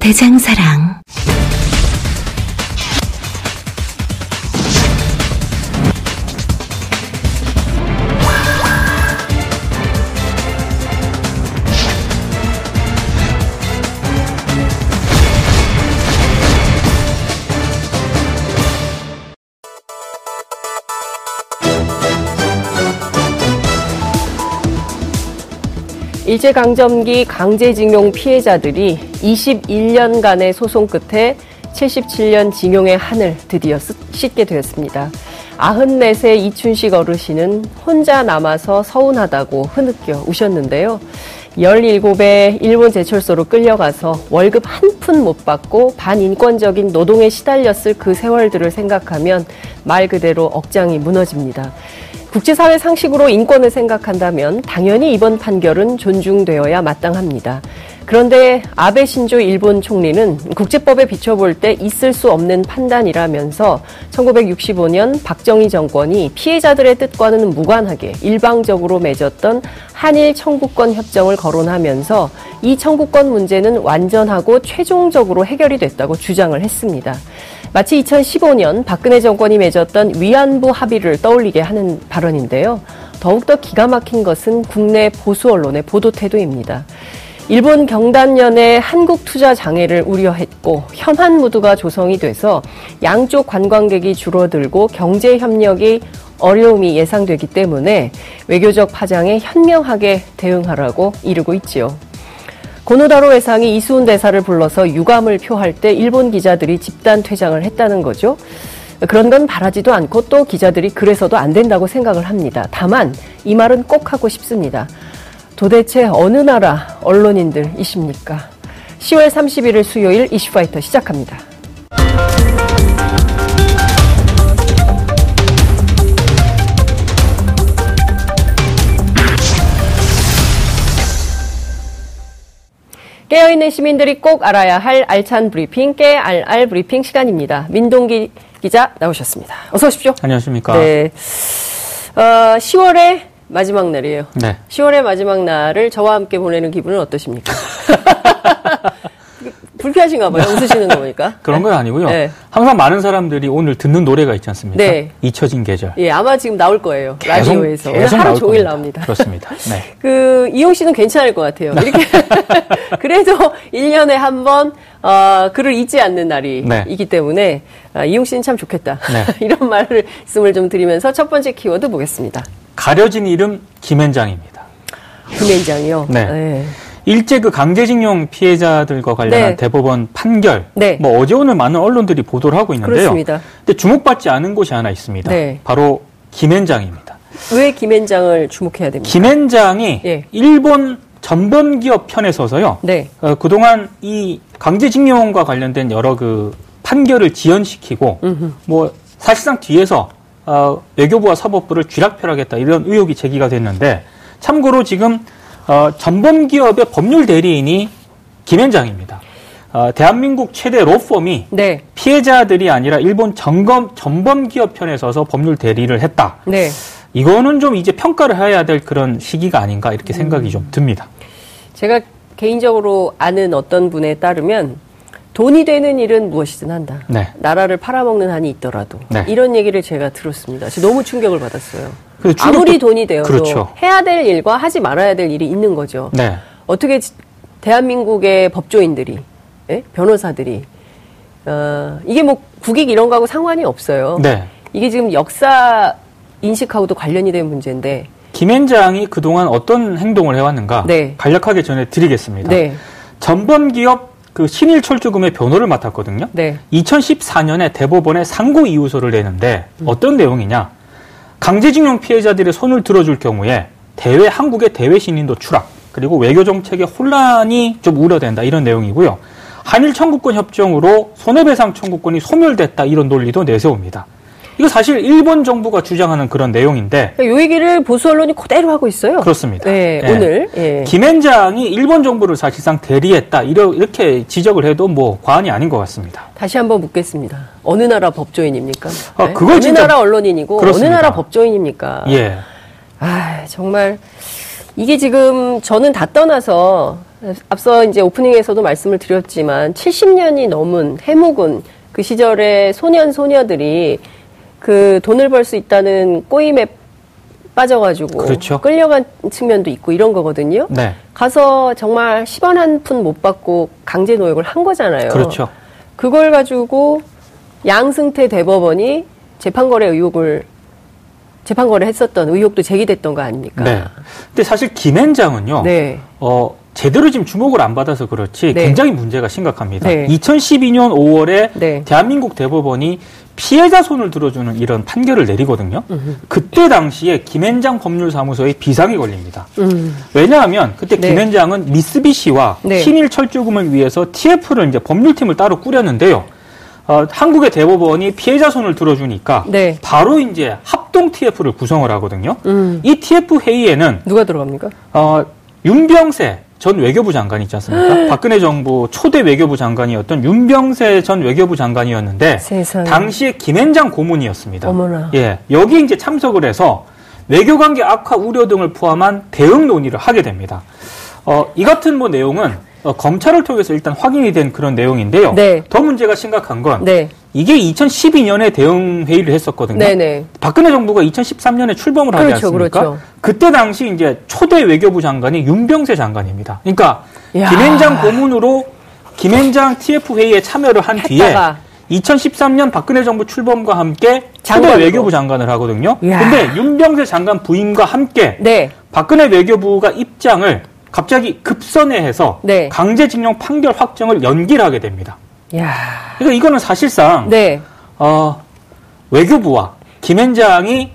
대장사랑. 일제강점기 강제징용 피해자들이 21년간의 소송 끝에 77년 징용의 한을 드디어 씻게 되었습니다. 94세 이춘식 어르신은 혼자 남아서 서운하다고 흐느껴 우셨는데요. 17에 일본 제철소로 끌려가서 월급 한 푼 못 받고 반인권적인 노동에 시달렸을 그 세월들을 생각하면 말 그대로 억장이 무너집니다. 국제사회 상식으로 인권을 생각한다면 당연히 이번 판결은 존중되어야 마땅합니다. 그런데 아베 신조 일본 총리는 국제법에 비춰볼 때 있을 수 없는 판단이라면서 1965년 박정희 정권이 피해자들의 뜻과는 무관하게 일방적으로 맺었던 한일 청구권 협정을 거론하면서 이 청구권 문제는 완전하고 최종적으로 해결이 됐다고 주장을 했습니다. 마치 2015년 박근혜 정권이 맺었던 위안부 합의를 떠올리게 하는 발언인데요. 더욱더 기가 막힌 것은 국내 보수 언론의 보도 태도입니다. 일본 경단련의 한국 투자 장애를 우려했고 혐한 무드가 조성이 돼서 양쪽 관광객이 줄어들고 경제 협력이 어려움이 예상되기 때문에 외교적 파장에 현명하게 대응하라고 이르고 있지요. 고노다로 외상이 이수훈 대사를 불러서 유감을 표할 때 일본 기자들이 집단 퇴장을 했다는 거죠. 그런 건 바라지도 않고 또 기자들이 그래서도 안 된다고 생각을 합니다. 다만 이 말은 꼭 하고 싶습니다. 도대체 어느 나라 언론인들이십니까? 10월 31일 수요일 이슈파이터 시작합니다. 깨어있는 시민들이 꼭 알아야 할 알찬 브리핑, 깨알알 브리핑 시간입니다. 민동기 기자 나오셨습니다. 어서 오십시오. 안녕하십니까. 네. 어, 10월의 마지막 날이에요. 네. 10월의 마지막 날을 저와 함께 보내는 기분은 어떠십니까? 불쾌하신가 봐요. 웃으시는 거 보니까. 그런 건 아니고요. 네. 항상 많은 사람들이 오늘 듣는 노래가 있지 않습니까? 네. 잊혀진 계절. 예, 아마 지금 나올 거예요. 계속, 라디오에서. 오늘 계속 하루 나올 종일 겁니다. 나옵니다. 그렇습니다. 네. 그, 이용 씨는 괜찮을 것 같아요. 이렇게. 그래도 1년에 한 번, 어, 글을 잊지 않는 날이 네. 있기 때문에, 아, 이용 씨는 참 좋겠다. 네. 이런 말씀을 좀 드리면서 첫 번째 키워드 보겠습니다. 가려진 이름 김현장입니다. 김현장이요. 네. 일제 그 강제징용 피해자들과 관련한 네. 대법원 판결. 네. 뭐 어제 오늘 많은 언론들이 보도를 하고 있는데요. 그렇습니다. 근데 주목받지 않은 곳이 하나 있습니다. 네. 바로 김현장입니다. 왜 김현장을 주목해야 됩니까? 김현장이 예. 일본 전범 기업 편에 서서요. 네. 어, 그동안 이 강제징용과 관련된 여러 그 판결을 지연시키고 음흠. 뭐 사실상 뒤에서 어, 외교부와 사법부를 쥐락펴락했다 이런 의혹이 제기가 됐는데 참고로 지금 어, 전범 기업의 법률 대리인이 김현장입니다. 어, 대한민국 최대 로펌이 네. 피해자들이 아니라 일본 전검 전범 기업 편에 서서 법률 대리를 했다. 네. 이거는 좀 이제 평가를 해야 될 그런 시기가 아닌가 이렇게 생각이 좀 듭니다. 제가 개인적으로 아는 어떤 분에 따르면 돈이 되는 일은 무엇이든 한다. 네. 나라를 팔아먹는 한이 있더라도 네. 이런 얘기를 제가 들었습니다. 너무 충격을 받았어요. 충격도- 아무리 돈이 되어도 그렇죠. 해야 될 일과 하지 말아야 될 일이 있는 거죠. 네. 어떻게 지- 대한민국의 법조인들이, 예? 변호사들이, 어, 이게 뭐 국익 이런 거하고 상관이 없어요. 네. 이게 지금 역사 인식하고도 관련이 된 문제인데, 김현장이 그동안 어떤 행동을 해왔는가 네. 간략하게 전해드리겠습니다. 네, 전범 기업 그 신일철주금의 변호를 맡았거든요. 네, 2014년에 대법원에 상고 이유서를 내는데 어떤 내용이냐? 강제징용 피해자들의 손을 들어줄 경우에 대외 한국의 대외 신인도 추락 그리고 외교 정책의 혼란이 좀 우려된다 이런 내용이고요. 한일 청구권 협정으로 손해배상 청구권이 소멸됐다 이런 논리도 내세웁니다. 이거 사실 일본 정부가 주장하는 그런 내용인데 이 얘기를 보수 언론이 그대로 하고 있어요. 그렇습니다. 네, 예. 오늘 예. 김앤장이 일본 정부를 사실상 대리했다 이렇게 지적을 해도 뭐 과언이 아닌 것 같습니다. 다시 한번 묻겠습니다. 어느 나라 법조인입니까? 아, 그걸 어느 진짜- 나라 언론인이고 그렇습니다. 어느 나라 법조인입니까? 예. 아, 정말 이게 지금 저는 다 떠나서 앞서 이제 오프닝에서도 말씀을 드렸지만 70년이 넘은 해묵은 그 시절의 소년 소녀들이 그 돈을 벌 수 있다는 꼬임에 빠져가지고 그렇죠. 끌려간 측면도 있고 이런 거거든요. 네. 가서 정말 10원 한 푼 못 받고 강제 노역을 한 거잖아요. 그렇죠. 그걸 가지고 양승태 대법원이 재판거래 의혹을 재판거래 했었던 의혹도 제기됐던 거 아닙니까? 네. 근데 사실 김앤장은요. 네. 어, 제대로 지금 주목을 안 받아서 그렇지 네. 굉장히 문제가 심각합니다. 네. 2012년 5월에 네. 대한민국 대법원이 피해자 손을 들어주는 이런 판결을 내리거든요. 그때 당시에 김앤장 법률사무소에 비상이 걸립니다. 음. 왜냐하면 그때 네. 김앤장은 미쓰비시와 네. 신일 철조금을 위해서 TF를 이제 법률팀을 따로 꾸렸는데요. 어, 한국의 대법원이 피해자 손을 들어주니까 네. 바로 이제 합동 TF를 구성을 하거든요. 음. 이 TF 회의에는 누가 들어갑니까? 어, 윤병세 전 외교부 장관 있지 않습니까? 박근혜 정부 초대 외교부 장관이었던 윤병세 전 외교부 장관이었는데 세상에. 당시에 김앤장 고문이었습니다. 어머나. 예, 여기 이제 참석을 해서 외교관계 악화 우려 등을 포함한 대응 논의를 하게 됩니다. 어, 이 같은 뭐 내용은 어, 검찰을 통해서 일단 확인이 된 그런 내용인데요. 네. 더 문제가 심각한 건 네. 이게 2012년에 대응 회의를 했었거든요. 네네. 박근혜 정부가 2013년에 출범을 하지 그렇죠, 않습니까? 그렇죠. 그때 당시 이제 초대 외교부 장관이 윤병세 장관입니다. 그러니까 야. 김앤장 고문으로 김앤장 TF 회의에 참여를 한 뒤에 했다가. 2013년 박근혜 정부 출범과 함께 초대. 외교부 장관을 하거든요. 야. 근데 윤병세 장관 부임과 함께 네. 박근혜 외교부가 입장을 갑자기 급선회해서 네. 강제징용 판결 확정을 연기를 하게 됩니다. 야. 그러니까 이거는 사실상 네. 어, 외교부와 김앤장이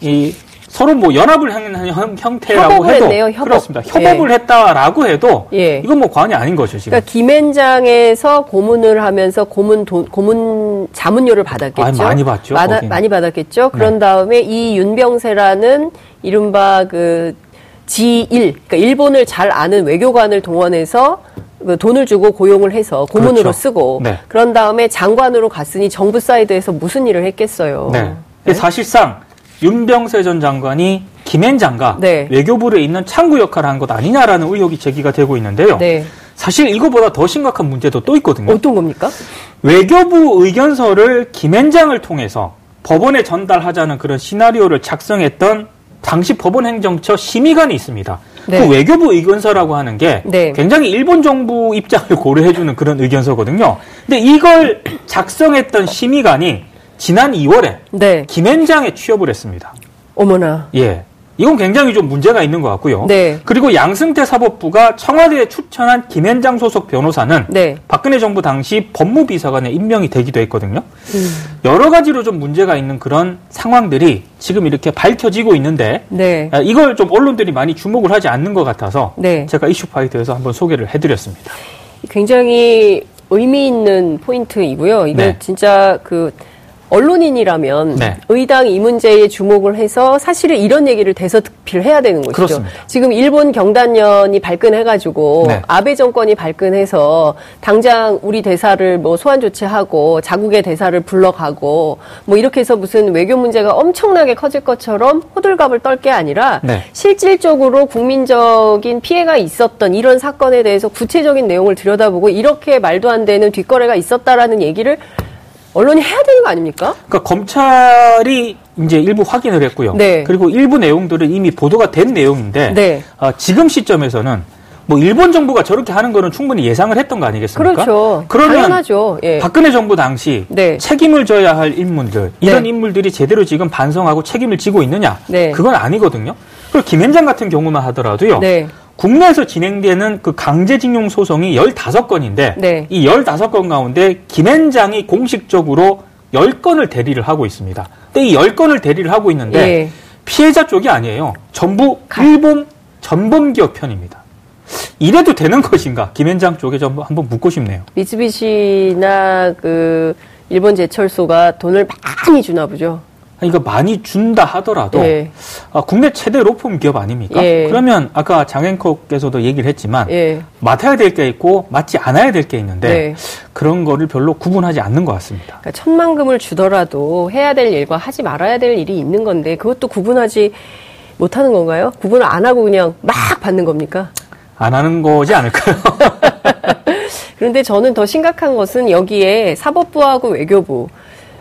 이 서로 뭐 연합을 하는 형- 형태라고 협업을 해도 했네요, 협업. 그렇습니다. 협업을 했다라고 해도 예. 이건 뭐 과언이 아닌 거죠 지금. 그러니까 김앤장에서 고문을 하면서 고문 돈, 고문 자문료를 받았겠죠. 아, 많이 받죠, 거기는. 많이 받았겠죠. 그런 네. 다음에 이 윤병세라는 이른바 그 G1, 그러니까 일본을 잘 아는 외교관을 동원해서 그 돈을 주고 고용을 해서 고문으로 그렇죠. 쓰고 네. 그런 다음에 장관으로 갔으니 정부 사이드에서 무슨 일을 했겠어요. 네. 사실상 윤병세 전 장관이 김앤장과 네. 외교부에 있는 창구 역할을 한 것 아니냐라는 의혹이 제기가 되고 있는데요. 네. 사실 이거보다 더 심각한 문제도 또 있거든요. 어떤 겁니까? 외교부 의견서를 김앤장을 통해서 법원에 전달하자는 그런 시나리오를 작성했던 당시 법원행정처 심의관이 있습니다. 네. 그 외교부 의견서라고 하는 게 네. 굉장히 일본 정부 입장을 고려해주는 그런 의견서거든요. 근데 이걸 작성했던 심의관이 지난 2월에 네. 김앤장에 취업을 했습니다. 어머나. 예. 이건 굉장히 좀 문제가 있는 것 같고요. 네. 그리고 양승태 사법부가 청와대에 추천한 김앤장 소속 변호사는 네. 박근혜 정부 당시 법무비서관에 임명이 되기도 했거든요. 음. 여러 가지로 좀 문제가 있는 그런 상황들이 지금 이렇게 밝혀지고 있는데 네. 아, 이걸 좀 언론들이 많이 주목을 하지 않는 것 같아서 네. 제가 이슈 파이트에서 한번 소개를 해드렸습니다. 굉장히 의미 있는 포인트이고요. 이게 네. 진짜 그 언론인이라면 네. 의당 이 문제에 주목을 해서 사실은 이런 얘기를 대서특필 해야 되는 것이죠. 그렇습니다. 지금 일본 경단련이 발끈해가지고 네. 아베 정권이 발끈해서 당장 우리 대사를 뭐 소환 조치하고 자국의 대사를 불러가고 뭐 이렇게 해서 무슨 외교 문제가 엄청나게 커질 것처럼 호들갑을 떨 게 아니라 네. 실질적으로 국민적인 피해가 있었던 이런 사건에 대해서 구체적인 내용을 들여다보고 이렇게 말도 안 되는 뒷거래가 있었다라는 얘기를 언론이 해야 되는 거 아닙니까? 그러니까 검찰이 이제 일부 확인을 했고요. 네. 그리고 일부 내용들은 이미 보도가 된 내용인데 네. 아, 지금 시점에서는 뭐 일본 정부가 저렇게 하는 거는 충분히 예상을 했던 거 아니겠습니까? 그렇죠. 그러면 당연하죠. 예. 박근혜 정부 당시 네. 책임을 져야 할 인물들 이런 네. 인물들이 제대로 지금 반성하고 책임을 지고 있느냐? 네. 그건 아니거든요. 그리고 김현장 같은 경우만 하더라도요. 네. 국내에서 진행되는 그 강제징용 소송이 15건인데 네. 이 15건 가운데 김현장이 공식적으로 10건을 대리를 하고 있습니다. 근데 이 10건을 대리를 하고 있는데 예. 피해자 쪽이 아니에요. 전부 가- 일본 전범기업 편입니다. 이래도 되는 것인가? 김현장 쪽에 좀 한번 묻고 싶네요. 미쓰비시나 그 일본 제철소가 돈을 많이 주나 보죠. 그러니까 많이 준다 하더라도 예. 아, 국내 최대 로펌 기업 아닙니까? 예. 그러면 아까 장앵커께서도 얘기를 했지만 예. 맡아야 될 게 있고 맡지 않아야 될 게 있는데 네. 그런 거를 별로 구분하지 않는 것 같습니다. 그러니까 천만금을 주더라도 해야 될 일과 하지 말아야 될 일이 있는 건데 그것도 구분하지 못하는 건가요? 구분을 안 하고 그냥 막 받는 겁니까? 안 하는 거지 않을까요? 그런데 저는 더 심각한 것은 여기에 사법부하고 외교부.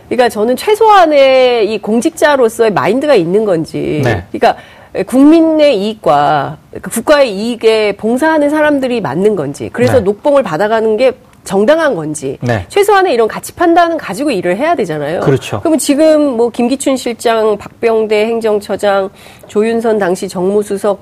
그러니까 저는 최소한의 이 공직자로서의 마인드가 있는 건지. 네. 그러니까 국민의 이익과 그러니까 국가의 이익에 봉사하는 사람들이 맞는 건지. 그래서 네. 녹봉을 받아가는 게 정당한 건지. 네. 최소한의 이런 가치 판단은 가지고 일을 해야 되잖아요. 그렇죠. 그러면 지금 뭐 김기춘 실장, 박병대 행정처장, 조윤선 당시 정무수석,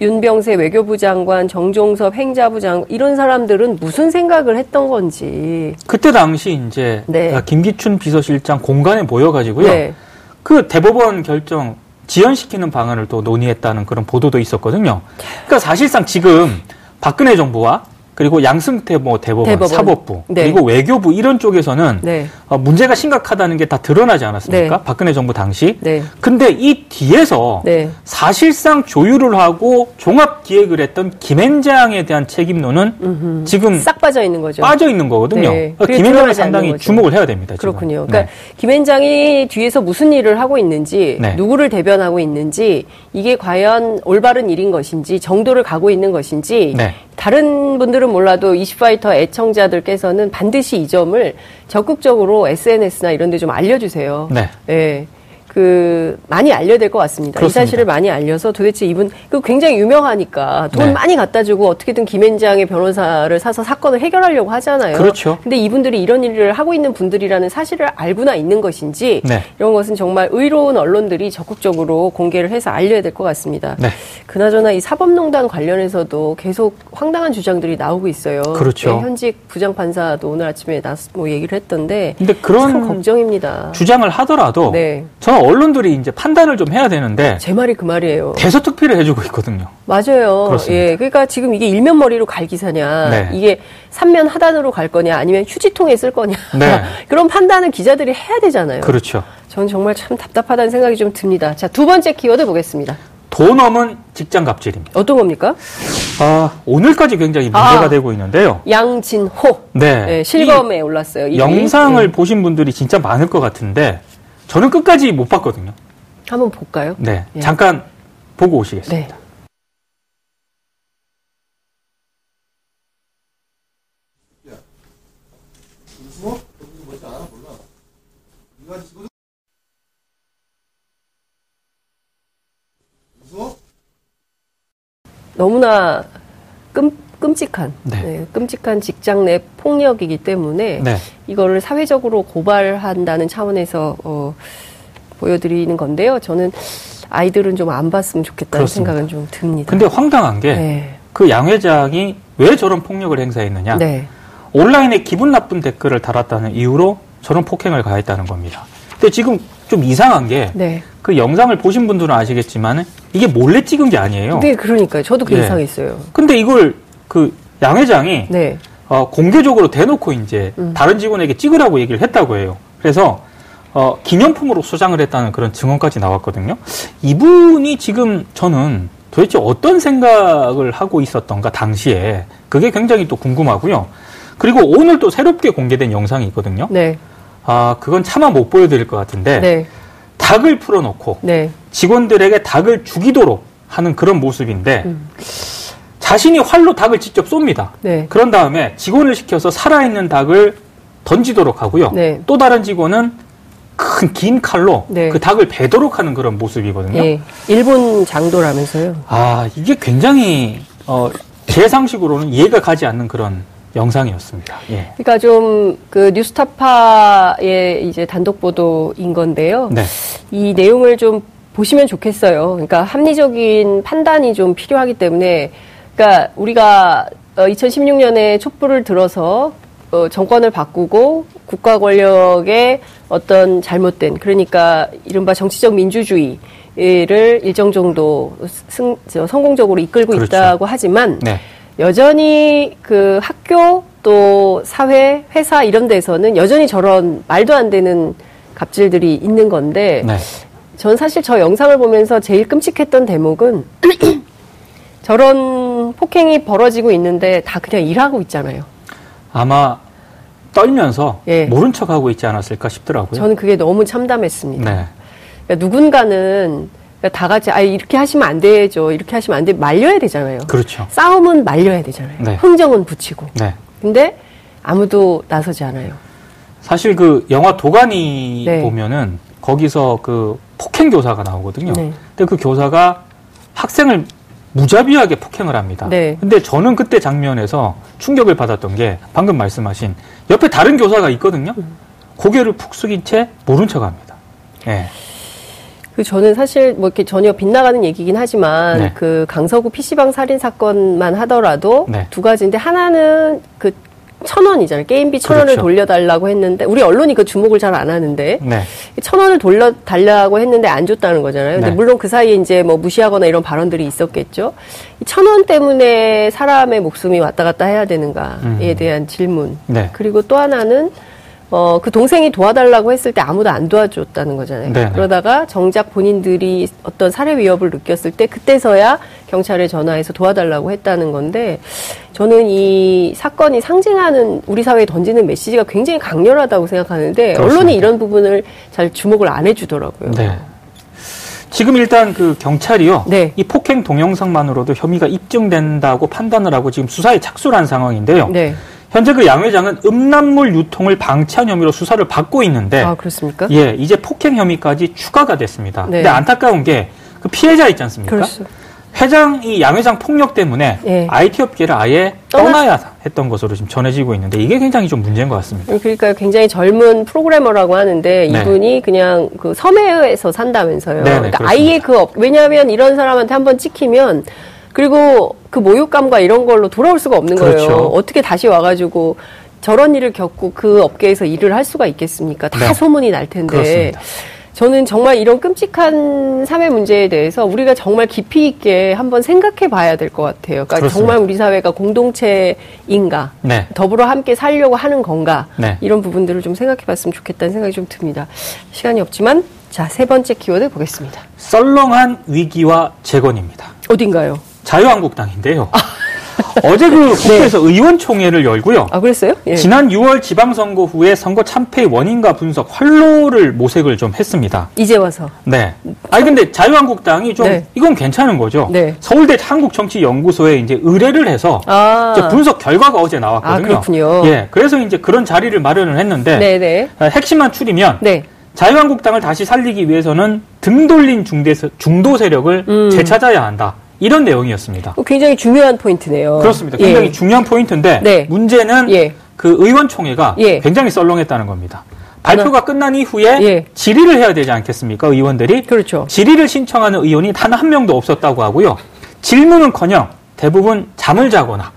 윤병세 외교부 장관, 정종섭 행자부 장관 이런 사람들은 무슨 생각을 했던 건지. 그때 당시 이제 네. 아, 김기춘 비서실장 공간에 모여가지고요. 네. 그 대법원 결정 지연시키는 방안을 또 논의했다는 그런 보도도 있었거든요. 그러니까 사실상 지금 박근혜 정부와 그리고 양승태 뭐 대법원, 대법원. 사법부 네. 그리고 외교부 이런 쪽에서는 네. 어, 문제가 심각하다는 게 다 드러나지 않았습니까? 네. 박근혜 정부 당시. 네. 근데 이 뒤에서 네. 사실상 조율을 하고 종합 기획을 했던 김앤장에 대한 책임론은 지금 싹 빠져 있는 거죠. 빠져 있는 거거든요. 네. 그러니까 김앤장을 상당히. 주목을 해야 됩니다. 지금. 그렇군요. 네. 그러니까 김앤장이 뒤에서 무슨 일을 하고 있는지, 네. 누구를 대변하고 있는지, 이게 과연 올바른 일인 것인지, 정도를 가고 있는 것인지, 네. 다른 분들은 몰라도 이슈파이터 애청자들께서는 반드시 이 점을 적극적으로 SNS나 이런 데 좀 알려주세요. 네. 예. 그 많이 알려야 될 것 같습니다. 그렇습니다. 이 사실을 많이 알려서 도대체 이분 그 굉장히 유명하니까 돈 네. 많이 갖다 주고 어떻게든 김앤장의 변호사를 사서 사건을 해결하려고 하잖아요. 그렇죠. 근데 이분들이 이런 일을 하고 있는 분들이라는 사실을 알고나 있는 것인지 네. 이런 것은 정말 의로운 언론들이 적극적으로 공개를 해서 알려야 될 것 같습니다. 네. 그나저나 이 사법농단 관련해서도 계속 황당한 주장들이 나오고 있어요. 그렇죠. 네, 현직 부장 판사도 오늘 아침에 나서 뭐 얘기를 했던데 근데 그런 참 걱정입니다. 주장을 하더라도 네. 저는 언론들이 이제 판단을 좀 해야 되는데 제 말이 그 말이에요. 대서특필을 해주고 있거든요. 맞아요. 그렇습니다. 예. 그러니까 지금 이게 일면 머리로 갈 기사냐, 네. 이게 삼면 하단으로 갈 거냐, 아니면 휴지통에 쓸 거냐. 네. 그런 판단은 기자들이 해야 되잖아요. 그렇죠. 전 정말 참 답답하다는 생각이 좀 듭니다. 자, 두 번째 키워드 보겠습니다. 돈 없는 직장 갑질입니다. 어떤 겁니까? 아, 오늘까지 굉장히 문제가 아. 되고 있는데요. 양진호. 네. 예, 실검에 올랐어요. 영상을 예. 보신 분들이 진짜 많을 것 같은데 저는 끝까지 못 봤거든요. 한번 볼까요? 네. 예. 잠깐 보고 오시겠습니다. 네. 너무나 끔, 끔찍한, 네. 네, 끔찍한 직장 내 폭력이기 때문에 네. 이거를 사회적으로 고발한다는 차원에서 어, 보여드리는 건데요. 저는 아이들은 좀 안 봤으면 좋겠다는 그렇습니다. 생각은 좀 듭니다. 근데 황당한 게그 네. 양 회장이 왜 저런 폭력을 행사했느냐? 네. 온라인에 기분 나쁜 댓글을 달았다는 이유로 저런 폭행을 가했다는 겁니다. 근데 지금 좀 이상한 게그 네. 영상을 보신 분들은 아시겠지만 이게 몰래 찍은 게 아니에요. 네, 그러니까요. 저도 그 예. 이상했어요. 근데 이걸 그 양 회장이 네. 어, 공개적으로 대놓고 이제 음. 다른 직원에게 찍으라고 얘기를 했다고 해요. 그래서 어, 기념품으로 소장을 했다는 그런 증언까지 나왔거든요. 이분이 지금 저는 도대체 어떤 생각을 하고 있었던가 당시에 그게 굉장히 또 궁금하고요. 그리고 오늘 또 새롭게 공개된 영상이 있거든요. 네. 아 그건 차마 못 보여드릴 것 같은데 네. 닭을 풀어놓고 네. 직원들에게 닭을 죽이도록 하는 그런 모습인데 음. 자신이 활로 닭을 직접 쏩니다. 네. 그런 다음에 직원을 시켜서 살아있는 닭을 던지도록 하고요. 네. 또 다른 직원은 큰 긴 칼로 네. 그 닭을 베도록 하는 그런 모습이거든요. 예. 일본 장도라면서요. 아 이게 굉장히 어, 제 상식으로는 이해가 가지 않는 그런 영상이었습니다. 예. 그러니까 좀 그 뉴스타파의 이제 단독 보도인 건데요. 네. 이 내용을 좀 보시면 좋겠어요. 그러니까 합리적인 판단이 좀 필요하기 때문에, 그러니까 우리가 2016년에 촛불을 들어서 어, 정권을 바꾸고 국가 권력의 어떤 잘못된, 그러니까 이른바 정치적 민주주의, 를 일정 정도 승, 성공적으로 이끌고 그렇죠. 있다고 하지만 네. 여전히 그 학교 또 사회, 회사 이런 데서는 여전히 저런 말도 안 되는 갑질들이 있는 건데 네. 전 사실 저 영상을 보면서 제일 끔찍했던 대목은 저런 폭행이 벌어지고 있는데 다 그냥 일하고 있잖아요. 아마 떨면서 예. 모른 척하고 있지 않았을까 싶더라고요. 저는 그게 너무 참담했습니다. 네. 그러니까 누군가는 그러니까 다 같이 아 이렇게 하시면 안 되죠. 이렇게 하시면 안 돼. 말려야 되잖아요. 그렇죠. 싸움은 말려야 되잖아요. 네. 흥정은 붙이고. 네. 근데 아무도 나서지 않아요. 사실 그 영화 도가니 네. 보면은 거기서 그 폭행 교사가 나오거든요. 네. 근데 그 교사가 학생을 무자비하게 폭행을 합니다. 네. 근데 저는 그때 장면에서 충격을 받았던 게 방금 말씀하신 옆에 다른 교사가 있거든요. 음. 고개를 푹 숙인 채 모른 척 합니다. 네. 그 저는 사실 뭐 이렇게 전혀 빗나가는 얘기긴 하지만 네. 그 강서구 PC방 살인 사건만 하더라도 네. 두 가지인데 하나는 그 천 원이잖아요. 게임비 천 원을 그렇죠. 돌려달라고 했는데 우리 언론이 그 주목을 잘 안 하는데 네. 천 원을 돌려달라고 했는데 안 줬다는 거잖아요. 근데 네. 물론 그 사이에 이제 뭐 무시하거나 이런 발언들이 있었겠죠. 천 원 때문에 사람의 목숨이 왔다 갔다 해야 되는가에 음. 대한 질문. 네. 그리고 또 하나는 어, 그 동생이 도와달라고 했을 때 아무도 안 도와줬다는 거잖아요. 네네. 그러다가 정작 본인들이 어떤 살해 위협을 느꼈을 때 그때서야 경찰에 전화해서 도와달라고 했다는 건데 저는 이 사건이 상징하는 우리 사회에 던지는 메시지가 굉장히 강렬하다고 생각하는데 그렇습니다. 언론이 이런 부분을 잘 주목을 안 해주더라고요. 네. 지금 일단 그 경찰이요. 네. 이 폭행 동영상만으로도 혐의가 입증된다고 판단을 하고 지금 수사에 착수를 한 상황인데요. 네. 현재 그 양 회장은 음란물 유통을 방치한 혐의로 수사를 받고 있는데 아, 그렇습니까? 예, 이제 폭행 혐의까지 추가가 됐습니다. 네. 근데 안타까운 게 그 피해자 있지 않습니까? 그렇죠. 회장 이 양 회장 폭력 때문에 예. IT 업계를 아예 떠나야 했던 것으로 지금 전해지고 있는데 이게 굉장히 좀 문제인 것 같습니다. 그러니까 굉장히 젊은 프로그래머라고 하는데 네. 이분이 그냥 그 섬에서 산다면서요. 네, 그러니까 아예 그 업, 왜냐하면 이런 사람한테 한번 찍히면 그리고 그 모욕감과 이런 걸로 돌아올 수가 없는 그렇죠. 거예요. 어떻게 다시 와가지고 저런 일을 겪고 그 업계에서 일을 할 수가 있겠습니까? 다 네. 소문이 날 텐데. 그렇습니다. 저는 정말 이런 끔찍한 사회 문제에 대해서 우리가 정말 깊이 있게 한번 생각해 봐야 될 것 같아요. 그러니까 그렇습니다. 정말 우리 사회가 공동체인가, 네. 더불어 함께 살려고 하는 건가, 네. 이런 부분들을 좀 생각해 봤으면 좋겠다는 생각이 좀 듭니다. 시간이 없지만, 자, 세 번째 키워드 보겠습니다. 썰렁한 위기와 재건입니다. 어딘가요? 자유한국당인데요. 어제 그 국회에서 네. 의원총회를 열고요. 아, 그랬어요? 예. 지난 6월 지방선거 후에 선거 참패의 원인과 분석, 활로를 모색을 좀 했습니다. 이제 와서. 네. 아니, 근데 자유한국당이 좀, 네. 이건 괜찮은 거죠. 네. 서울대 한국정치연구소에 이제 의뢰를 해서 아. 이제 분석 결과가 어제 나왔거든요. 아, 그렇군요. 예. 그래서 이제 그런 자리를 마련을 했는데. 네네. 네. 아, 핵심만 추리면. 네. 자유한국당을 다시 살리기 위해서는 등 돌린 중대, 중도 세력을 음. 되찾아야 한다. 이런 내용이었습니다. 어, 굉장히 중요한 포인트네요. 그렇습니다. 굉장히 예. 중요한 포인트인데 네. 문제는 예. 그 의원총회가 예. 굉장히 썰렁했다는 겁니다. 발표가 끝난 이후에 예. 질의를 해야 되지 않겠습니까? 의원들이 그렇죠. 질의를 신청하는 의원이 단 한 명도 없었다고 하고요. 질문은커녕 대부분 잠을 자거나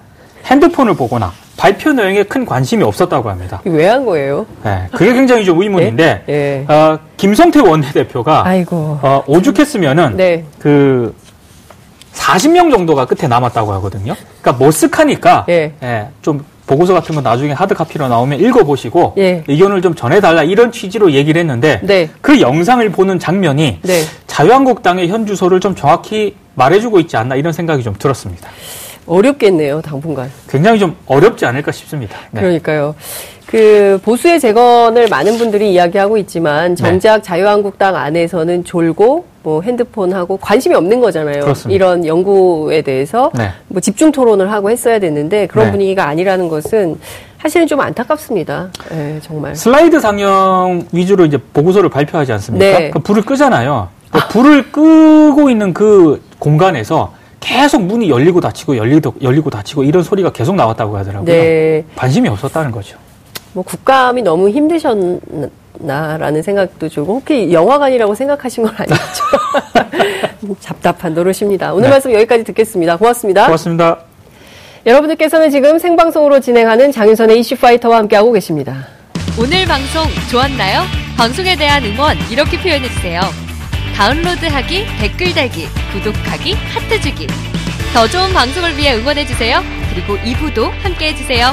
핸드폰을 보거나 발표 내용에 큰 관심이 없었다고 합니다. 왜 한 거예요? 네, 그게 굉장히 좀 의문인데 예? 예. 어, 김성태 원내대표가 아이고. 어, 오죽했으면은 네. 그 40명 정도가 끝에 남았다고 하거든요. 그러니까 머쓱하니까 예. 예, 좀 보고서 같은 거 나중에 하드카피로 나오면 읽어보시고 예. 의견을 좀 전해달라 이런 취지로 얘기를 했는데 네. 그 영상을 보는 장면이 네. 자유한국당의 현 주소를 좀 정확히 말해주고 있지 않나 이런 생각이 좀 들었습니다. 어렵겠네요, 당분간. 굉장히 좀 어렵지 않을까 싶습니다. 네. 그러니까요. 그 보수의 재건을 많은 분들이 이야기하고 있지만 정작 네. 자유한국당 안에서는 졸고 뭐 핸드폰하고 관심이 없는 거잖아요. 그렇습니다. 이런 연구에 대해서 네. 뭐 집중 토론을 하고 했어야 됐는데 그런 네. 분위기가 아니라는 것은 사실은 좀 안타깝습니다. 네, 정말. 슬라이드 상영 위주로 이제 보고서를 발표하지 않습니까? 네. 그 불을 끄잖아요. 그 불을 끄고 있는 그 공간에서 계속 문이 열리고 닫히고 열리고, 열리고 닫히고 이런 소리가 계속 나왔다고 하더라고요. 네. 관심이 없었다는 거죠. 뭐 국감이 너무 힘드셨나라는 생각도 들고 혹시 영화관이라고 생각하신 건 아니죠? 답답한 노릇입니다. 오늘 네. 말씀 여기까지 듣겠습니다. 고맙습니다. 고맙습니다. 여러분들께서는 지금 생방송으로 진행하는 장윤선의 이슈파이터와 함께하고 계십니다. 오늘 방송 좋았나요? 방송에 대한 응원 이렇게 표현해주세요. 다운로드하기, 댓글 달기, 구독하기, 하트 주기. 더 좋은 방송을 위해 응원해주세요. 그리고 2부도 함께 해주세요.